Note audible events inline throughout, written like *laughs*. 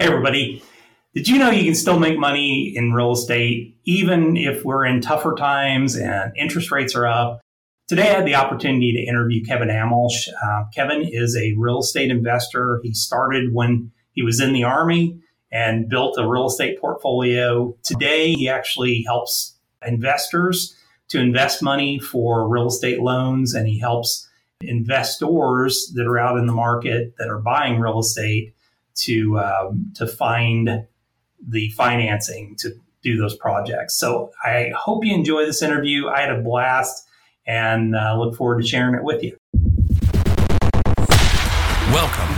Hey, everybody. Did you know you can still make money in real estate even if we're in tougher times and interest rates are up? Today, I had the opportunity to interview Kevin Amolsch. Uh, Kevin is a real estate investor. He started when he was in the Army and built a real estate portfolio. Today, he actually helps investors to invest money for real estate loans and he helps investors that are out in the market that are buying real estate to um, to find the financing to do those projects. So I hope you enjoy this interview. I had a blast and uh, look forward to sharing it with you. Welcome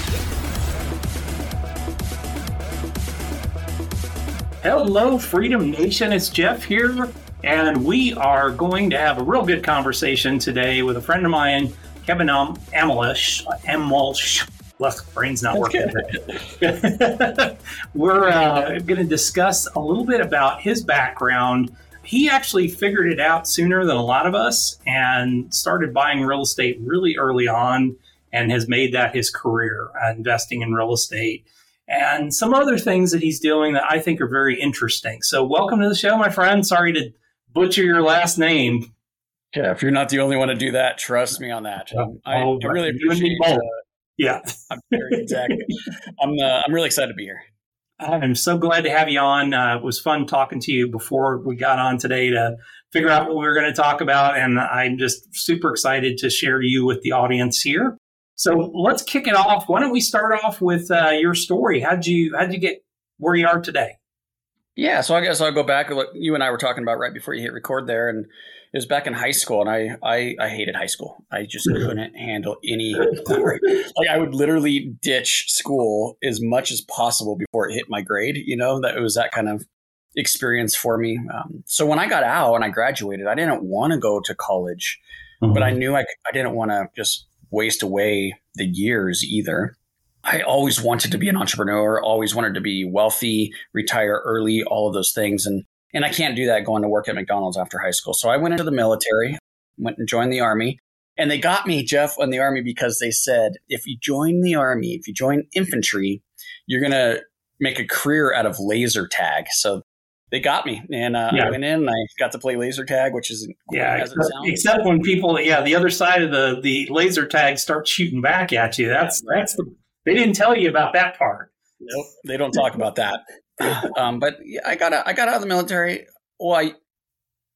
Hello, Freedom Nation. It's Jeff here, and we are going to have a real good conversation today with a friend of mine, Kevin Am- Amelish. Amelish. Left brain's not working. *laughs* We're uh, going to discuss a little bit about his background. He actually figured it out sooner than a lot of us and started buying real estate really early on and has made that his career, uh, investing in real estate and some other things that he's doing that I think are very interesting. So, welcome to the show, my friend. Sorry to butcher your last name. Yeah, if you're not the only one to do that, trust me on that. Um, I, I, really appreciate. Uh, yeah, I'm exactly. I'm uh, I'm really excited to be here. I'm so glad to have you on. Uh, it was fun talking to you before we got on today to figure out what we were going to talk about, and I'm just super excited to share you with the audience here. So let's kick it off. Why don't we start off with uh, your story? How'd you how'd you get where you are today? Yeah, so I guess I'll go back. What You and I were talking about right before you hit record there, and it was back in high school, and I I, I hated high school. I just mm-hmm. couldn't handle any. *laughs* like I would literally ditch school as much as possible before it hit my grade. You know that it was that kind of experience for me. Um, so when I got out and I graduated, I didn't want to go to college, mm-hmm. but I knew I I didn't want to just waste away the years either. I always wanted to be an entrepreneur, always wanted to be wealthy, retire early, all of those things. And, and I can't do that going to work at McDonald's after high school. So I went into the military, went and joined the army. And they got me, Jeff, in the army because they said, if you join the army, if you join infantry, you're going to make a career out of laser tag. So they got me, and uh, yeah. I went in and I got to play laser tag, which is yeah, except, except, when people, yeah, the other side of the the laser tag starts shooting back at you. That's yeah, that's the they didn't tell you about that part. Nope, they don't talk about that. *laughs* um, but yeah, I got I got out of the military. Well, I,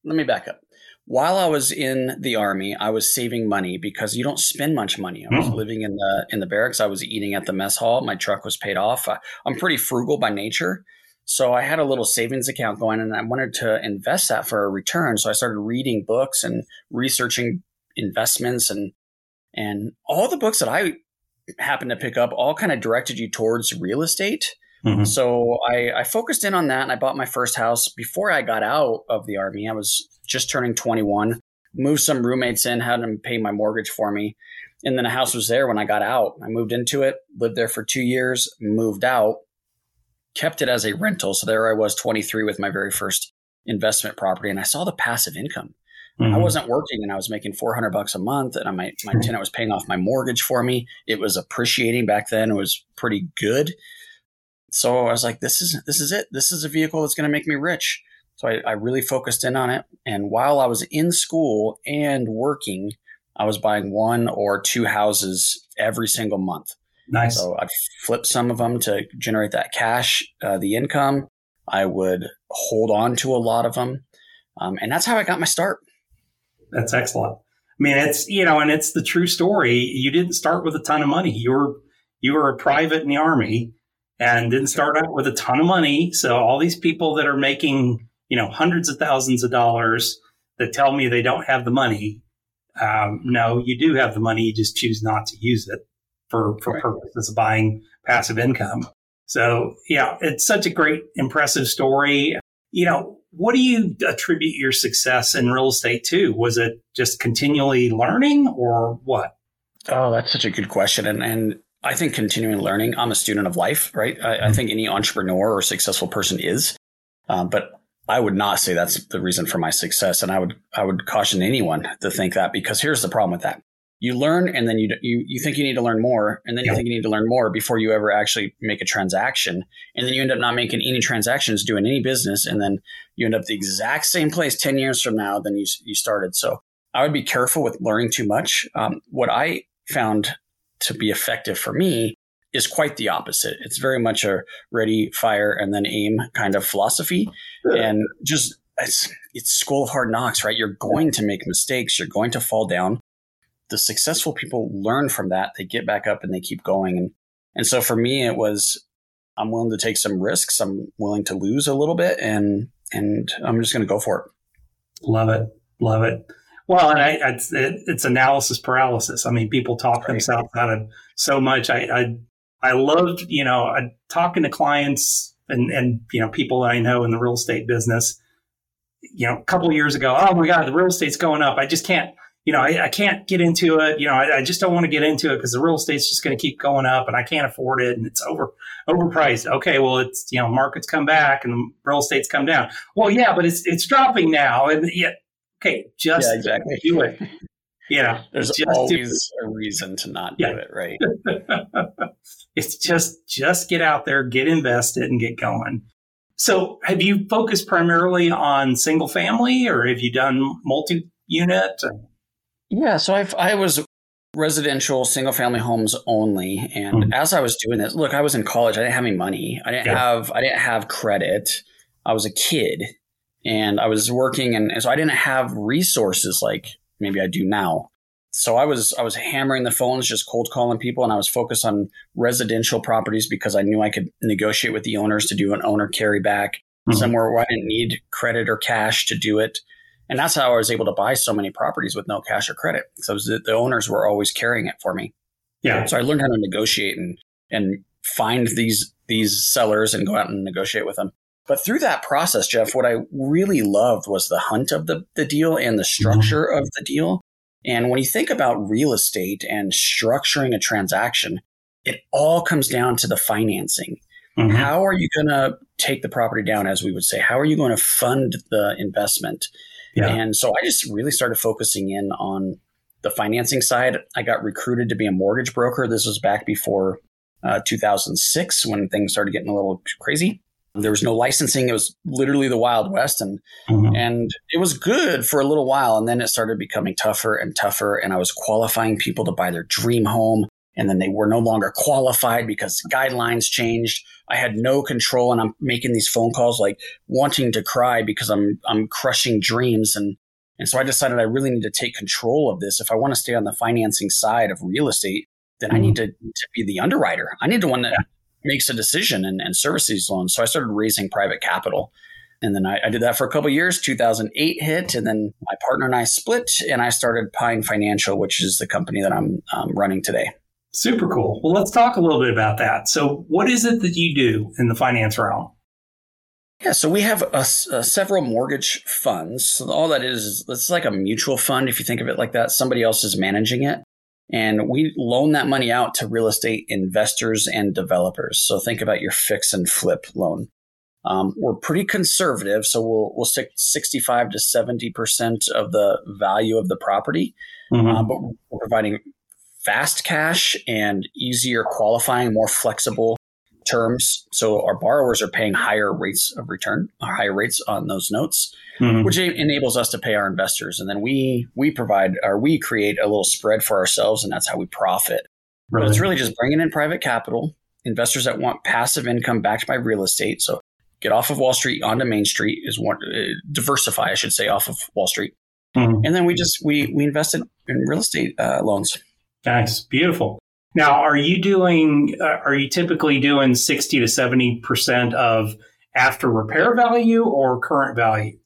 let me back up. While I was in the army, I was saving money because you don't spend much money. I was mm. living in the in the barracks. I was eating at the mess hall. My truck was paid off. I, I'm pretty frugal by nature. So I had a little savings account going and I wanted to invest that for a return. So I started reading books and researching investments and and all the books that I happened to pick up all kind of directed you towards real estate. Mm-hmm. So I, I focused in on that and I bought my first house before I got out of the army. I was just turning 21, moved some roommates in, had them pay my mortgage for me. And then a house was there when I got out. I moved into it, lived there for two years, moved out kept it as a rental. So there I was 23 with my very first investment property and I saw the passive income. Mm-hmm. I wasn't working and I was making 400 bucks a month and my, my tenant was paying off my mortgage for me. It was appreciating back then. It was pretty good. So I was like, this is, this is it. This is a vehicle that's going to make me rich. So I, I really focused in on it. And while I was in school and working, I was buying one or two houses every single month. Nice. So I'd flip some of them to generate that cash, uh, the income. I would hold on to a lot of them. Um, and that's how I got my start. That's excellent. I mean, it's, you know, and it's the true story. You didn't start with a ton of money. You were, you were a private in the army and didn't start out with a ton of money. So all these people that are making, you know, hundreds of thousands of dollars that tell me they don't have the money. Um, no, you do have the money. You just choose not to use it for, for right. purposes of buying passive income. So, yeah, it's such a great, impressive story. You know, what do you attribute your success in real estate to? Was it just continually learning or what? Oh, that's such a good question. And, and I think continuing learning, I'm a student of life, right? I, I mm-hmm. think any entrepreneur or successful person is. Um, but I would not say that's the reason for my success. And I would, I would caution anyone to think that because here's the problem with that you learn and then you you you think you need to learn more and then you think you need to learn more before you ever actually make a transaction. And then you end up not making any transactions doing any business and then you end up the exact same place 10 years from now than you you started. So i would be careful with learning too much. Um, what i found to be effective for me is quite the opposite. It's very much a ready fire and then aim kind of philosophy. And just it's it's school of hard knocks right? You're going to make mistakes. You're going to fall down the successful people learn from that. They get back up and they keep going. And, and so for me, it was, I'm willing to take some risks. I'm willing to lose a little bit and, and I'm just going to go for it. Love it. Love it. Well, and I, it's, it, it's analysis paralysis. I mean, people talk right. themselves out of so much. I, I, I loved, you know, I, talking to clients and, and, you know, people I know in the real estate business, you know, a couple years ago, oh my God, the real estate's going up. I just can't, you know, I, I, can't get into it. You know, I, I just don't want to get into it because the real estate's just going to keep going up and I can't afford it and it's over overpriced. Okay, well, it's you know, markets come back and the real estate's come down. Well, yeah, but it's it's dropping now, and yeah, okay, just yeah, exactly. do it. Yeah, *laughs* there's always a reason to not yeah. do it, right? *laughs* it's just just get out there, get invested, and get going. So, have you focused primarily on single family, or have you done multi unit? Yeah, so I've, I was residential single family homes only and mm-hmm. as i was doing this look i was in college i didn't have any money i didn't yeah. have i didn't have credit i was a kid and i was working and, and, so i didn't have resources like maybe i do now so i was i was hammering the phones just cold calling people and i was focused on residential properties because i knew i could negotiate with the owners to do an owner carry back mm-hmm. somewhere where i didn't need credit or cash to do it and that's how I was able to buy so many properties with no cash or credit. So the, the owners were always carrying it for me. Yeah. So I learned how to negotiate and and find these these sellers and go out and negotiate with them. But through that process, Jeff, what I really loved was the hunt of the, the deal and the structure mm-hmm. of the deal. And when you think about real estate and structuring a transaction, it all comes down to the financing. Mm-hmm. How are you going to take the property down, as we would say? How are you going to fund the investment? Yeah. And so I just really started focusing in on the financing side. I got recruited to be a mortgage broker. This was back before uh, 2006 when things started getting a little crazy. There was no licensing. It was literally the Wild West, and mm-hmm. and it was good for a little while, and then it started becoming tougher and tougher. And I was qualifying people to buy their dream home, and then they were no longer qualified because guidelines changed. I had no control and I'm making these phone calls like wanting to cry because I'm I'm crushing dreams and and so I decided I really need to take control of this. If I want to stay on the financing side of real estate, then mm-hmm. I need to, to be the underwriter. I need to one that yeah. makes a decision and, and service these loans. So I started raising private capital. And then I, I did that for a couple years. 2008 hit, and then my partner and I split, and I started Pine Financial, which is the company that I'm um, running today. Super cool. Well, let's talk a little bit about that. So, what is it that you do in the finance realm? Yeah, so we have a, a several mortgage funds. So all that is is it's like a mutual fund if you think of it like that. Somebody else is managing it, and we loan that money out to real estate investors and developers. So think about your fix and flip loan. Um, we're pretty conservative, so we'll we'll stick sixty five to seventy percent of the value of the property, mm-hmm. uh, but we're providing fast cash and easier qualifying, more flexible terms. So our borrowers are paying higher rates of return, higher rates on those notes, mm-hmm. which enables us to pay our investors. And then we we provide or we create a little spread for ourselves, and that's how we profit. Really? But it's really just bringing in private capital, investors that want passive income backed by real estate. So get off of Wall Street onto Main Street is one uh, diversify, I should say, off of Wall Street. Mm-hmm. And then we just we we invested in real estate uh, loans. Nice, beautiful. Now, are you doing? Uh, are you typically doing sixty to seventy percent of after repair value or current value?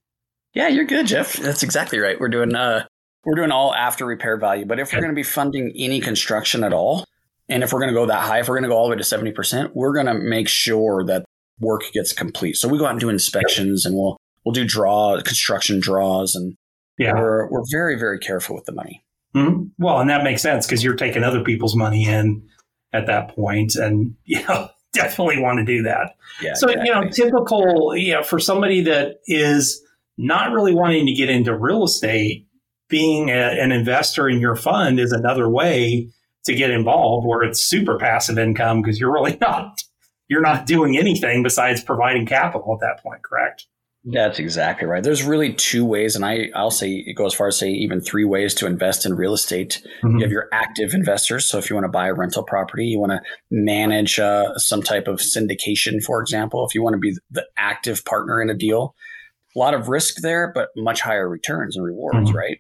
Yeah, you're good, Jeff. That's exactly right. We're doing uh, we're doing all after repair value. But if we're going to be funding any construction at all, And if we're going to go that high, if we're going to go all the way to 70%, we're going to make sure that work gets complete. So we go out and do inspections and we'll, we'll do draw construction draws and yeah. we're, we're very, very careful with the money. Mm-hmm. Well, and that makes sense because you're taking other people's money in at that point and, *laughs* you know, definitely want to do that. Yeah, so, exactly. you know, typical, you know, for somebody that is not really wanting to get into real estate, being a, an investor in your fund is another way to get involved where it's super passive income because you're really *laughs* not you're not doing anything besides providing capital at that point, correct? That's exactly right. There's really two ways, and I, I'll say go as far as say even three ways to invest in real estate. Mm-hmm. You have your active investors. So if you want to buy a rental property, you want to manage uh, some type of syndication, for example. If you want to be the active partner in a deal, a lot of risk there, but much higher returns and rewards, mm-hmm. right?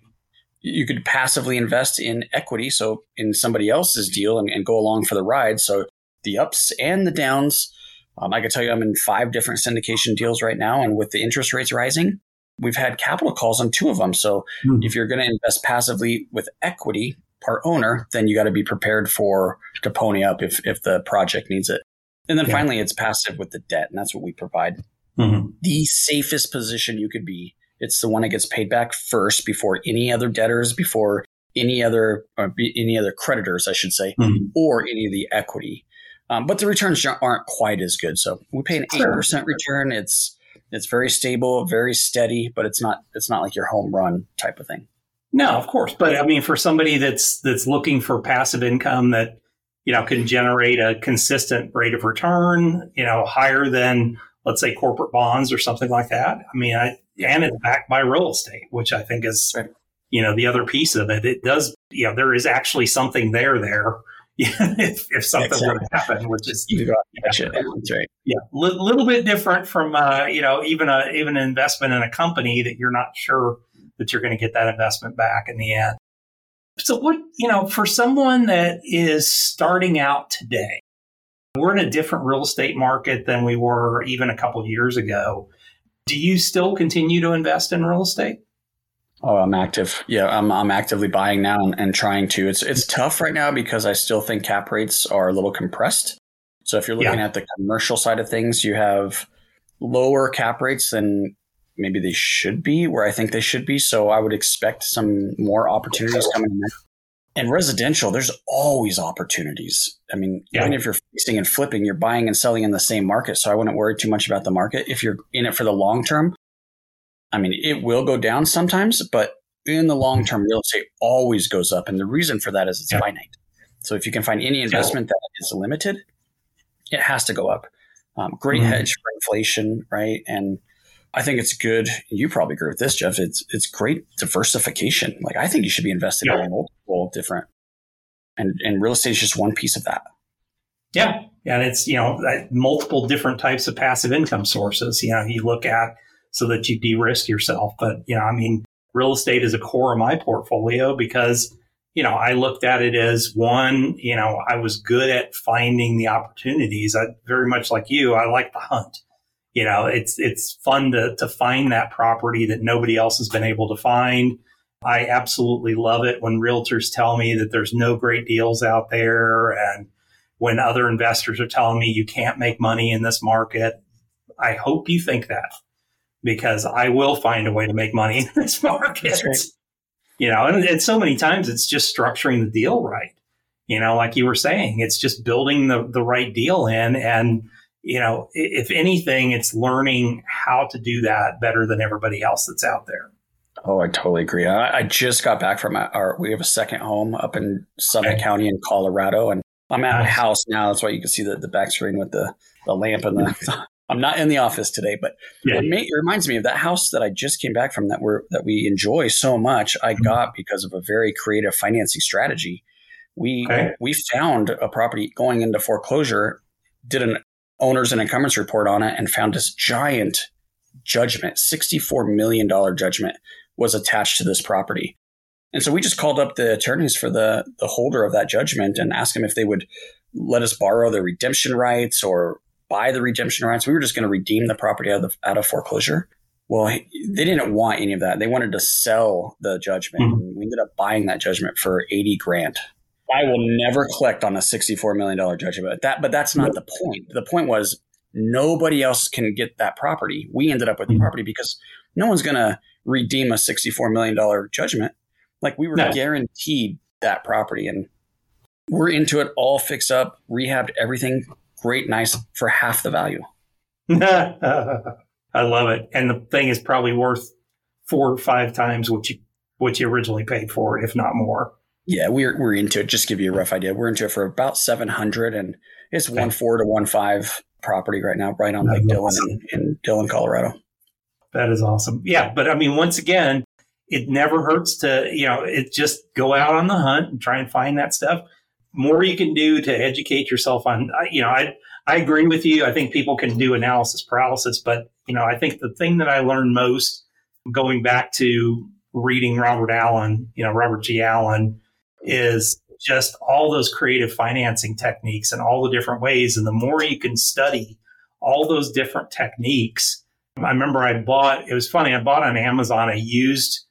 You could passively invest in equity, so in somebody else's deal and, and go along for the ride. So the ups and the downs. Um, I can tell you I'm in five different syndication deals right now. And with the interest rates rising, we've had capital calls on two of them. So mm-hmm. if you're going to invest passively with equity part owner, then you got to be prepared for to pony up if, if the project needs it. And then yeah. finally, it's passive with the debt. And that's what we provide. Mm-hmm. The safest position you could be. It's the one that gets paid back first before any other debtors, before any other, any other creditors, I should say, mm-hmm. or any of the equity. Um, but the returns aren't quite as good. So we pay an eight percent return. It's it's very stable, very steady, but it's not it's not like your home run type of thing. No, of course. But I mean, for somebody that's that's looking for passive income that you know can generate a consistent rate of return, you know, higher than let's say corporate bonds or something like that. I mean, I, and it's backed by real estate, which I think is right. you know the other piece of it. It does you know there is actually something there there *laughs* if, if something exactly. were to happen, which is you yeah, That's right. Yeah, a L- little bit different from uh, you know even a even an investment in a company that you're not sure that you're going to get that investment back in the end. So what you know for someone that is starting out today, we're in a different real estate market than we were even a couple years ago. Do you still continue to invest in real estate? Oh, I'm active. Yeah, I'm I'm actively buying now and, and, trying to. It's it's tough right now because I still think cap rates are a little compressed. So if you're looking yeah. at the commercial side of things, you have lower cap rates than maybe they should be, where I think they should be. So I would expect some more opportunities coming in. And residential, there's always opportunities. I mean, yeah. even if you're fixing and flipping, you're buying and selling in the same market. So I wouldn't worry too much about the market. If you're in it for the long term, I mean, it will go down sometimes, but in the long term, real estate always goes up. And the reason for that is it's yeah. finite. So if you can find any investment that is limited, it has to go up. Um, great mm-hmm. hedge for inflation, right? And I think it's good. You probably agree with this, Jeff. It's it's great diversification. Like I think you should be invested yeah. in multiple different, and and real estate is just one piece of that. Yeah, and it's you know multiple different types of passive income sources. You know, you look at so that you de-risk yourself. But, you know, I mean, real estate is a core of my portfolio because, you know, I looked at it as one, you know, I was good at finding the opportunities. I very much like you, I like the hunt. You know, it's it's fun to to find that property that nobody else has been able to find. I absolutely love it when realtors tell me that there's no great deals out there and when other investors are telling me you can't make money in this market. I hope you think that because I will find a way to make money in *laughs* this market. Right. You know, and, and so many times it's just structuring the deal right. You know, like you were saying, it's just building the, the right deal in. And, you know, if anything, it's learning how to do that better than everybody else that's out there. Oh, I totally agree. I, I just got back from our, we have a second home up in Summit okay. County in Colorado, and I'm at a house now. That's why you can see the, the back screen with the, the lamp and the, *laughs* I'm not in the office today, but yeah. it, may, it, reminds me of that house that I just came back from that we that we enjoy so much. I mm-hmm. got because of a very creative financing strategy. We okay. we found a property going into foreclosure, did an owners and encumbrance report on it, and found this giant judgment, sixty four million dollar judgment was attached to this property. And so we just called up the attorneys for the the holder of that judgment and asked them if they would let us borrow the redemption rights or buy the redemption rights. We were just going to redeem the property out of, out of foreclosure. Well, they didn't want any of that. They wanted to sell the judgment. Mm-hmm. We ended up buying that judgment for 80 grand. I will never collect on a $64 million judgment. That, but that's not the point. The point was nobody else can get that property. We ended up with the mm-hmm. property because no one's going to redeem a $64 million judgment. Like we were no. guaranteed that property and we're into it all fixed up, rehabbed everything great, nice for half the value. *laughs* I love it. And the thing is probably worth four or five times what you what you originally paid for it, if not more. Yeah, we're we're into it. Just give you a rough idea. We're into it for about seven hundred, and it's one four to one five property right now, right on Lake Dillon in, in Dillon, Colorado. That is awesome. Yeah, but I mean, once again, it never hurts to you know it just go out on the hunt and try and find that stuff. More you can do to educate yourself on. You know, I I agree with you. I think people can do analysis paralysis, but you know, I think the thing that I learned most going back to reading Robert Allen, you know, Robert G. Allen is just all those creative financing techniques and all the different ways. And the more you can study all those different techniques, I remember I bought, it was funny, I bought on Amazon a used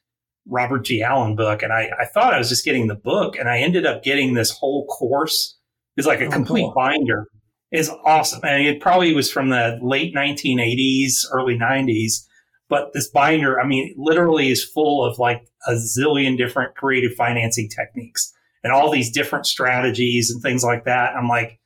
Robert G. Allen book and I, I thought I was just getting the book and I ended up getting this whole course. It's like a oh, complete cool. binder. It's awesome. And it probably was from the late 1980s, early 90s. But this binder, I mean, literally is full of like a zillion different creative financing techniques and all these different strategies and things like that. I'm like,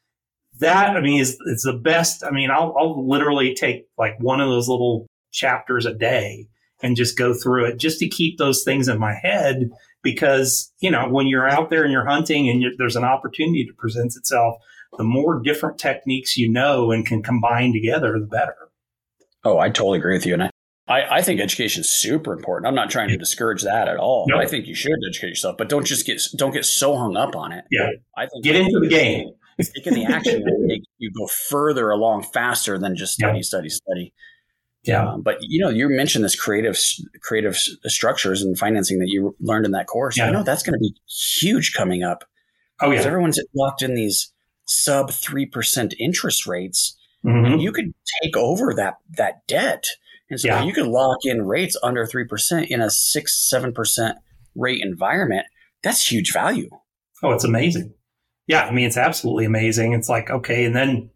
that, I mean, is, it's the best. I mean, I'll, I'll literally take like one of those little chapters a day and just go through it just to keep those things in my head. Because, you know, when you're out there and you're hunting and you're, there's an opportunity to present itself, the more different techniques you know and can combine together, the better. Oh, I totally agree with you. And I, I, I think education is super important. I'm not trying to discourage that at all. I think you should educate yourself, but don't just get don't get so hung up on it. Yeah, I think get into the game. Taking the action make you go further along faster than just study, study, study. Yeah, um, but you know, you mentioned this creative creative structures and financing that you learned in that course. Yeah. I know that's going to be huge coming up. Oh yeah, everyone's locked in these sub three percent interest rates, mm-hmm. and you could take over that that debt and so yeah. you could lock in rates under 3% in a 6 7% rate environment. That's huge value. Oh, it's amazing. Yeah. I mean, it's absolutely amazing. It's like, okay. And then,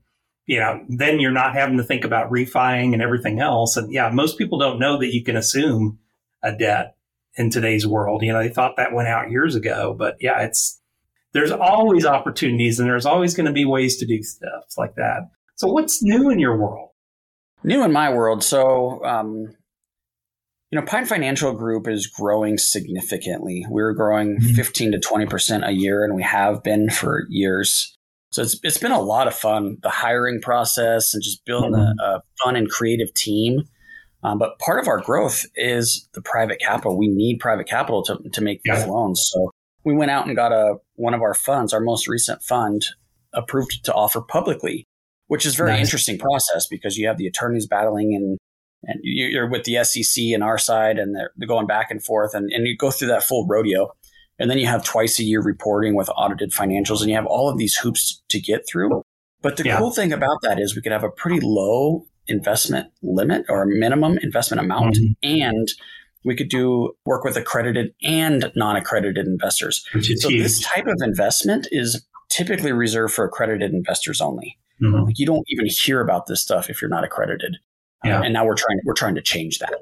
you know, then you're not having to think about refining and everything else. And yeah, most people don't know that you can assume a debt in today's world. You know, they thought that went out years ago, but yeah, it's, there's always opportunities and there's always going to be ways to do stuff like that. So what's new in your world? New in my world. So, um, you know, Pine Financial Group is growing significantly. We're growing mm-hmm. 15 to 20% a year, and we have been for years. So it's, it's been a lot of fun, the hiring process and just building a, mm-hmm. a fun and creative team. Um, but part of our growth is the private capital. We need private capital to, to make these yeah. loans. So we went out and got a one of our funds, our most recent fund, approved to offer publicly which is very nice. interesting process because you have the attorneys battling and and you're with the SEC and our side and they're, they're going back and forth and, and you go through that full rodeo and then you have twice a year reporting with audited financials and you have all of these hoops to get through. But the yeah. cool thing about that is we could have a pretty low investment limit or a minimum investment amount mm-hmm. and we could do work with accredited and non-accredited investors. so huge. this type of investment is typically reserved for accredited investors only. Mm-hmm. Like you don't even hear about this stuff if you're not accredited. Yeah. Uh, and now we're trying we're trying to change that.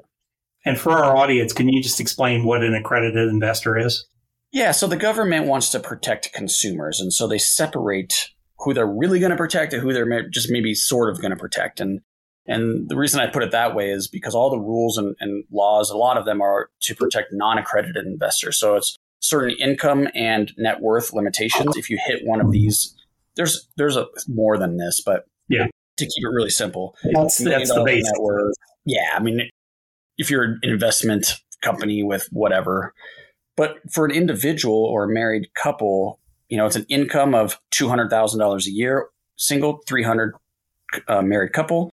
And for our audience, can you just explain what an accredited investor is? Yeah, so the government wants to protect consumers, and so they separate who they're really going to protect and who they're just maybe sort of going to protect. And and the reason I put it that way is because all the rules and, and laws, a lot of them are to protect non-accredited investors. So it's certain income and net worth limitations. If you hit one of these there's there's a more than this, but yeah, to keep it really simple, that's, that's the base. yeah, I mean, if you're an investment company with whatever, but for an individual or a married couple, you know, it's an income of two hundred thousand dollars a year, single three hundred uh, married couple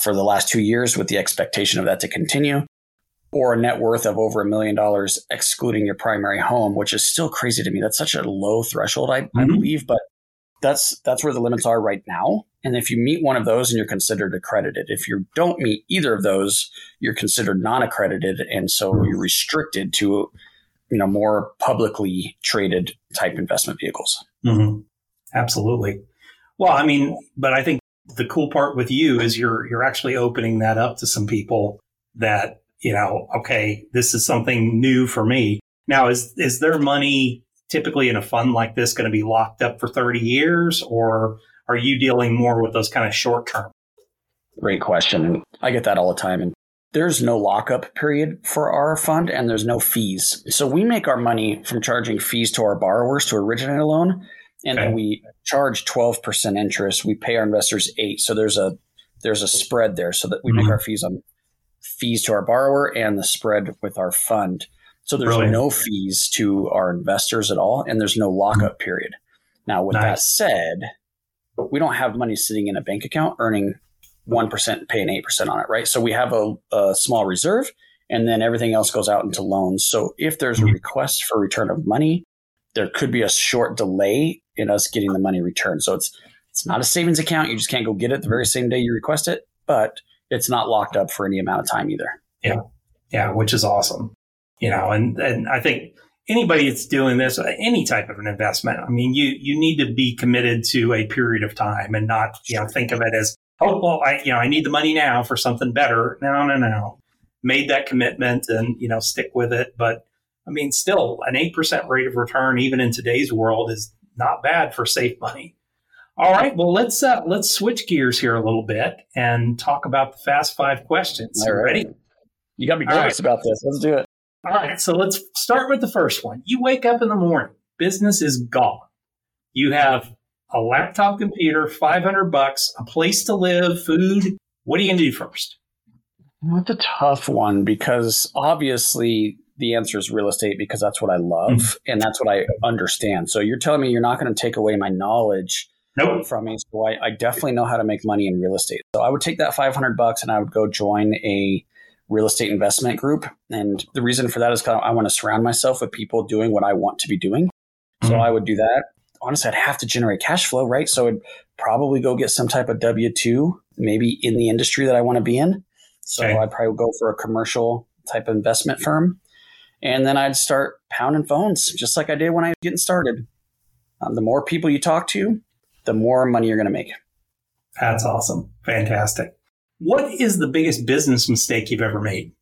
for the last two years, with the expectation of that to continue. Or a net worth of over a million dollars, excluding your primary home, which is still crazy to me. That's such a low threshold, I, mm-hmm. I believe, but that's that's where the limits are right now. And if you meet one of those, and you're considered accredited. If you don't meet either of those, you're considered non-accredited, and so you're restricted to you know more publicly traded type investment vehicles. Mm-hmm. Absolutely. Well, I mean, but I think the cool part with you is you're you're actually opening that up to some people that you know. Okay, this is something new for me. Now, is is there money typically in a fund like this going to be locked up for 30 years, or are you dealing more with those kind of short term? Great question. I get that all the time. And there's no lockup period for our fund and there's no fees. So we make our money from charging fees to our borrowers to originate a loan. And okay. then we charge 12% interest. We pay our investors eight. So there's a there's a spread there so that we mm-hmm. make our fees on fees to our borrower and the spread with our fund. So there's Brilliant. no fees to our investors at all, and there's no lockup mm-hmm. period. Now, with nice. that said, we don't have money sitting in a bank account earning 1% paying 8% on it, right? So we have a, a, small reserve and then everything else goes out into loans. So if there's a mm-hmm. request for return of money, there could be a short delay in us getting the money returned. So it's it's not a savings account. You just can't go get it the very same day you request it, but it's not locked up for any amount of time either. Yeah. Yeah, which is awesome. You know, and and I think anybody that's doing this, any type of an investment, I mean, you you need to be committed to a period of time and not, you know, think of it as oh well i you know i need the money now for something better. No no no. Made that commitment and you know stick with it. But i mean still an 8% rate of return even in today's world is not bad for safe money. All right. Well let's uh, let's switch gears here a little bit and talk about the fast five questions. All right. ready? You got me nervous right. about this. Let's do it. All right. So let's start with the first one. You wake up in the morning. Business is gone. You have a laptop computer, 500 bucks, a place to live, food. What are you going to do first? That's a tough one because obviously the answer is real estate because that's what I love mm-hmm. and that's what I understand. So you're telling me you're not going to take away my knowledge nope. from me. So I, I definitely know how to make money in real estate. So I would take that 500 bucks and I would go join a real estate investment group. And the reason for that is because I want to surround myself with people doing what I want to be doing. So mm-hmm. I would do that honestly, I'd have to generate cash flow, right? So I'd probably go get some type of W 2, maybe in the industry that I want to be in. So okay. I'd probably go for a commercial type of investment firm. And then I'd start pounding phones, just like I did when I was getting started. Um, the more people you talk to, the more money you're going to make. That's awesome. Fantastic. What is the biggest business mistake you've ever made?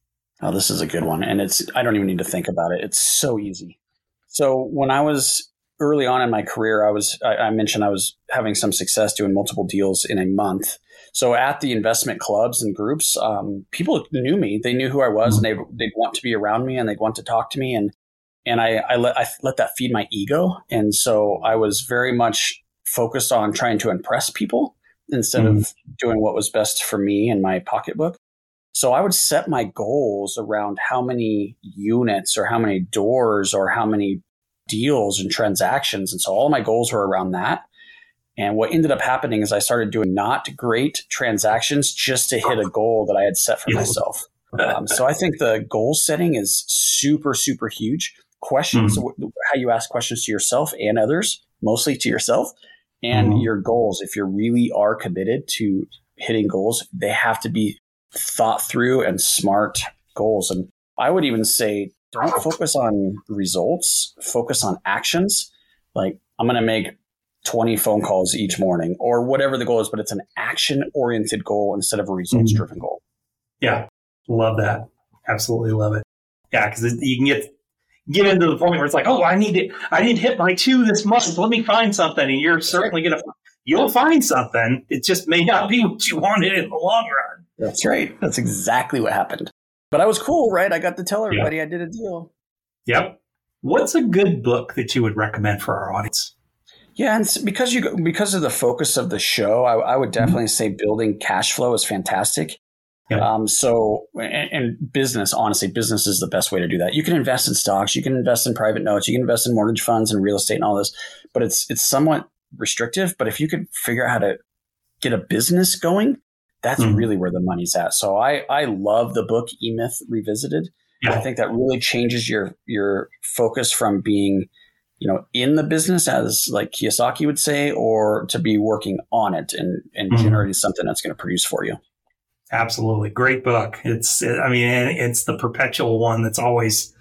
Oh, this is a good one. And it's, I don't even need to think about it. It's so easy. So when I was early on in my career, I was I, I, mentioned I was having some success doing multiple deals in a month. So at the investment clubs and groups, um, people knew me. They knew who I was, and they they'd want to be around me, and they'd want to talk to me, and and I I let I let that feed my ego, and so I was very much focused on trying to impress people instead mm. of doing what was best for me and my pocketbook. So I would set my goals around how many units or how many doors or how many deals and transactions. And so all my goals were around that. And what ended up happening is I started doing not great transactions just to hit a goal that I had set for myself. Um, so I think the goal setting is super, super huge. Questions, mm-hmm. how you ask questions to yourself and others, mostly to yourself, and mm-hmm. your goals. If you really are committed to hitting goals, they have to be thought through and smart goals. And I would even say don't focus on results, focus on actions. Like I'm going to make 20 phone calls each morning or whatever the goal is, but it's an action oriented goal instead of a results driven mm-hmm. goal. Yeah. Love that. Absolutely love it. Yeah. Cause you can get, get into the point where it's like, Oh, I need to, I need to hit my two this month. Let me find something. And you're certainly going to, you'll find something. It just may not be what you wanted in the long run. That's right. That's exactly what happened. But I was cool, right? I got to tell everybody yep. I did a deal. Yep. What's a good book that you would recommend for our audience? Yeah, and because you because of the focus of the show, I, I would mm-hmm. definitely mm-hmm. say building cash flow is fantastic. Yep. Um, so, and, and, business, honestly, business is the best way to do that. You can invest in stocks, you can invest in private notes, you can invest in mortgage funds and real estate and all this, but it's it's somewhat restrictive. But if you could figure out how to get a business going, that's mm-hmm. really where the money's at. So I, I love the book E Myth Revisited. Yeah. I think that really changes your your focus from being, you know, in the business as like Kiyosaki would say, or to be working on it and and mm-hmm. generating something that's going to produce for you. Absolutely, great book. It's I mean it's the perpetual one that's always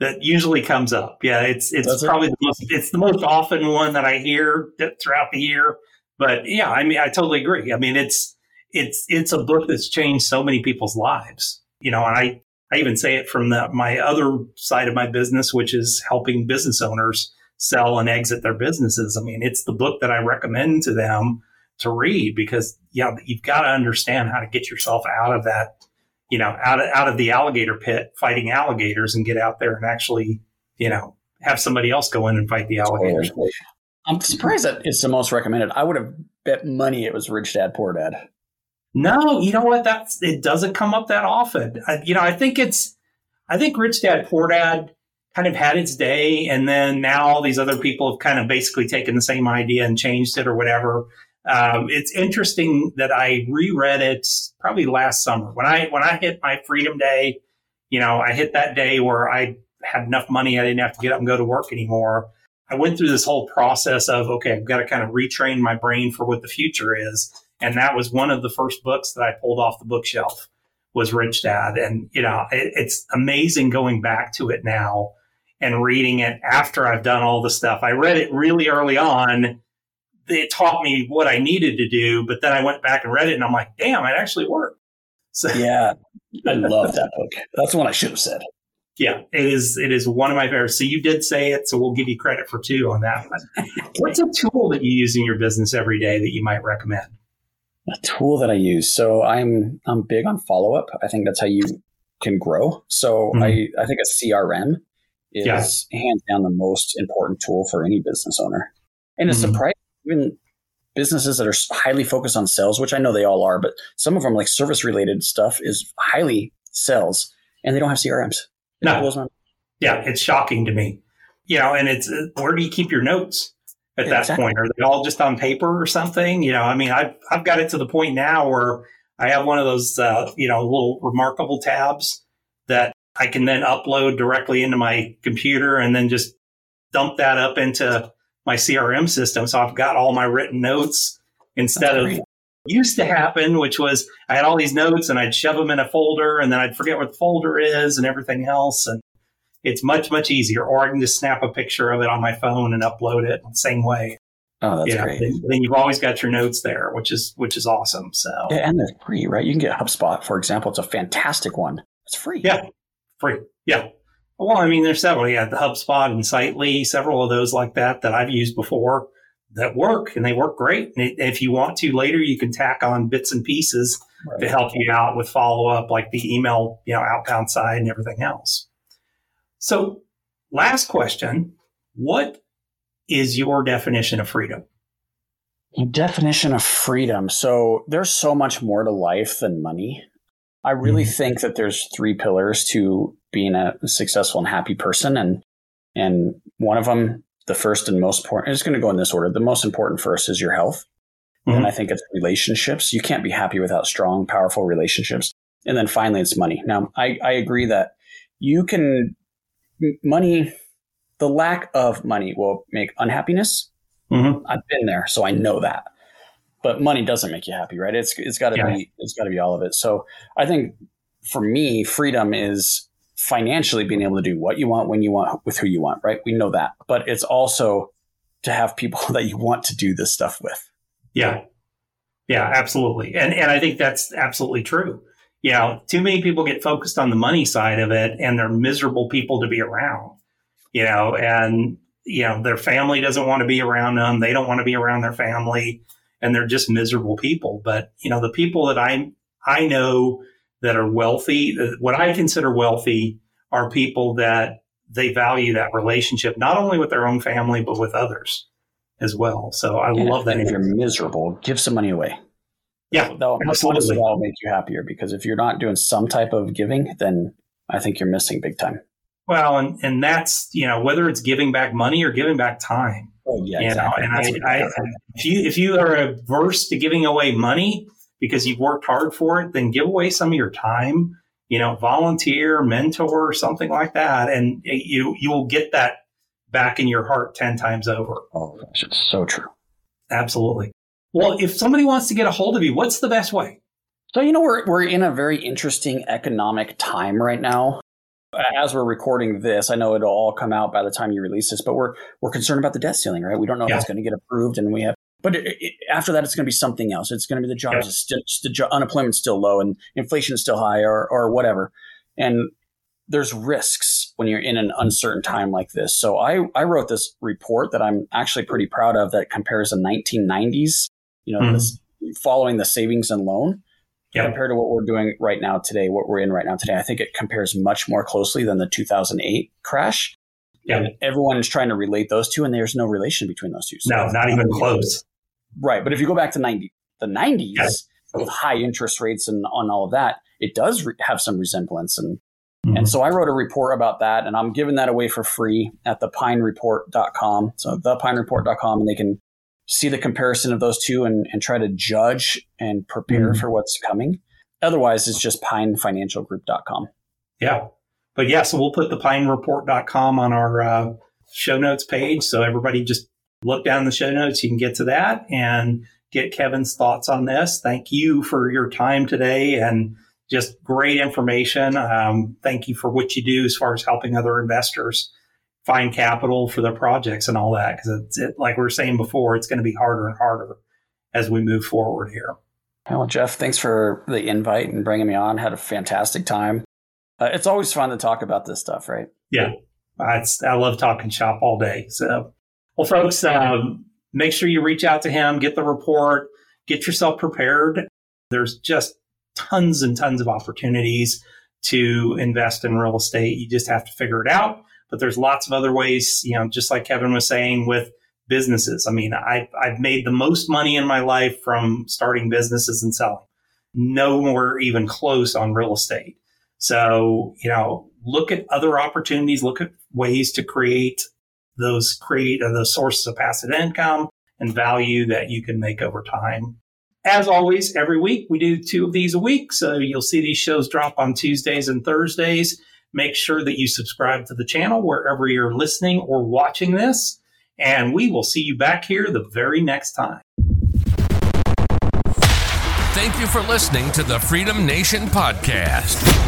that usually comes up. Yeah, it's it's Does probably it? the most it's the most often one that I hear throughout the year. But yeah, I mean, I totally agree. I mean, it's it's it's a book that's changed so many people's lives. You know, and I I even say it from the, my other side of my business, which is helping business owners sell and exit their businesses. I mean, it's the book that I recommend to them to read because yeah, you've got to understand how to get yourself out of that, you know, out of, out of the alligator pit fighting alligators and get out there and actually, you know, have somebody else go in and fight the alligators. I'm surprised that it's the most recommended. I would have bet money it was Rich Dad Poor Dad. No, you know what? That's it doesn't come up that often. I, you know, I think it's I think Rich Dad Poor Dad kind of had its day, and then now all these other people have kind of basically taken the same idea and changed it or whatever. Um, it's interesting that I reread it probably last summer when I when I hit my Freedom Day. You know, I hit that day where I had enough money I didn't have to get up and go to work anymore. I went through this whole process of okay, I've got to kind of retrain my brain for what the future is and that was one of the first books that I pulled off the bookshelf was Rich Dad. And, you know, it, it's amazing going back to it now and reading it after I've done all the stuff. I read it really early on. It taught me what I needed to do, but then I went back and read it and I'm like, damn, it actually worked. So *laughs* yeah, I love that book. That's the one I should have said. Yeah, it is. It is one of my favorites. So you did say it, so we'll give you credit for two on that one. *laughs* What's a tool that you use in your business every day that you might recommend? A tool that I use. So I'm I'm big on follow up. I think that's how you can grow. So mm-hmm. I I think a CRM is yeah. hands down the most important tool for any business owner. And it's mm-hmm. surprising even businesses that are highly focused on sales, which I know they all are, but some of them like service related stuff is highly sales and they don't have CRMs. It no. Yeah, it's shocking to me. You know, and it's where do you keep your notes? At that exactly. point? Are they all just on paper or something? You know, I mean, I've, I've got it to the point now where I have one of those, uh, you know, little reMarkable tabs that I can then upload directly into my computer and then just dump that up into my CRM system. So I've got all my written notes instead of used to happen, which was I had all these notes and I'd shove them in a folder and then I'd forget what the folder is and everything else. And it's much much easier. Or I can just snap a picture of it on my phone and upload it the same way. Oh, that's great. Then, then, you've always got your notes there, which is which is awesome. So yeah, and they're free, right? You can get HubSpot, for example. It's a fantastic one. It's free. Yeah, free. Yeah. Well, I mean, there's several. Yeah, the HubSpot and Sitely, several of those like that that I've used before that work, and they work great. And if you want to later, you can tack on bits and pieces right. to help you out with follow up, like the email, you know, outbound side and everything else. So, last question What is your definition of freedom? Definition of freedom. So, there's so much more to life than money. I really mm-hmm. think that there's three pillars to being a successful and happy person. And, and one of them, the first and most important, is going to go in this order. The most important first is your health. Mm-hmm. Then I think it's relationships. You can't be happy without strong, powerful relationships. And then finally, it's money. Now, I, I agree that you can money, the lack of money will make unhappiness. Mm-hmm. I've been there, so I know that. But money doesn't make you happy, right? It's it's got to yeah. be it's got to be all of it. So I think for me, freedom is financially being able to do what you want when you want with who you want, right? We know that, but it's also to have people *laughs* that you want to do this stuff with. Yeah, yeah, absolutely, and and I think that's absolutely true you know, too many people get focused on the money side of it and they're miserable people to be around, you know, and, you know, their family doesn't want to be around them. They don't want to be around their family and they're just miserable people. But, you know, the people that I, I know that are wealthy, what I consider wealthy are people that they value that relationship, not only with their own family, but with others as well. So I yeah, love that. If you're miserable, give some money away. Yeah, that'll, absolutely. that'll make you happier because if you're not doing some type of giving, then I think you're missing big time. Well, and, and that's, you know, whether it's giving back money or giving back time. Oh, yeah. Exactly. Know? And I, I, if you, if you are averse to giving away money because you've worked hard for it, then give away some of your time, you know, volunteer, mentor, something like that. And you, you will get that back in your heart 10 times over. Oh, gosh, it's so true. Absolutely. Well, if somebody wants to get a hold of you, what's the best way? So, you know, we're, we're in a very interesting economic time right now. as we're recording this, I know it'll all come out by the time you release this, but we're we're concerned about the debt ceiling, right? We don't know yeah. if it's going to get approved, and we have. But it, it, after that, it's going to be something else. It's going to be the jobs, yeah. still, the unemployment's still low, and inflation is still high, or or whatever. And there's risks when you're in an uncertain time like this. So I I wrote this report that I'm actually pretty proud of that compares the 1990s, you know, mm-hmm. this, following the savings and loan yep. compared to what we're doing right now today, what we're in right now today. I think it compares much more closely than the 2008 crash. Yep. And everyone is trying to relate those two, and there's no relation between those two. So no, not even close. Right. But if you go back to 90, the 90s yes. with high interest rates and on all of that, it does re- have some resemblance. And mm-hmm. and so I wrote a report about that, and I'm giving that away for free at thepinereport.com. So thepinereport.com, and they can see the comparison of those two and, and try to judge and prepare mm-hmm. for what's coming. Otherwise, it's just pinefinancialgroup.com. Yeah. But yeah, so we'll put the pinereport.com on our uh, show notes page. So everybody just look down the show notes. You can get to that and get Kevin's thoughts on this. Thank you for your time today and just great information. Um, thank you for what you do as far as helping other investors find capital for their projects and all that because it's it, like we were saying before it's going to be harder and harder as we move forward here. Well jeff thanks for the invite and bringing me on. Had a fantastic time. Uh, it's always fun to talk about this stuff right? Yeah. I love talking shop all day. So well folks um, make sure you reach out to him get the report get yourself prepared. There's just tons and tons of opportunities to invest in real estate. You just have to figure it out but there's lots of other ways, you know, just like Kevin was saying with businesses. I mean, I, I've made the most money in my life from starting businesses and selling. No more even close on real estate. So, you know, look at other opportunities, look at ways to create those create uh, those sources of passive income and value that you can make over time. As always, every week we do two of these a week. So you'll see these shows drop on Tuesdays and Thursdays. Make sure that you subscribe to the channel wherever you're listening or watching this. And we will see you back here the very next time. Thank you for listening to the Freedom Nation podcast.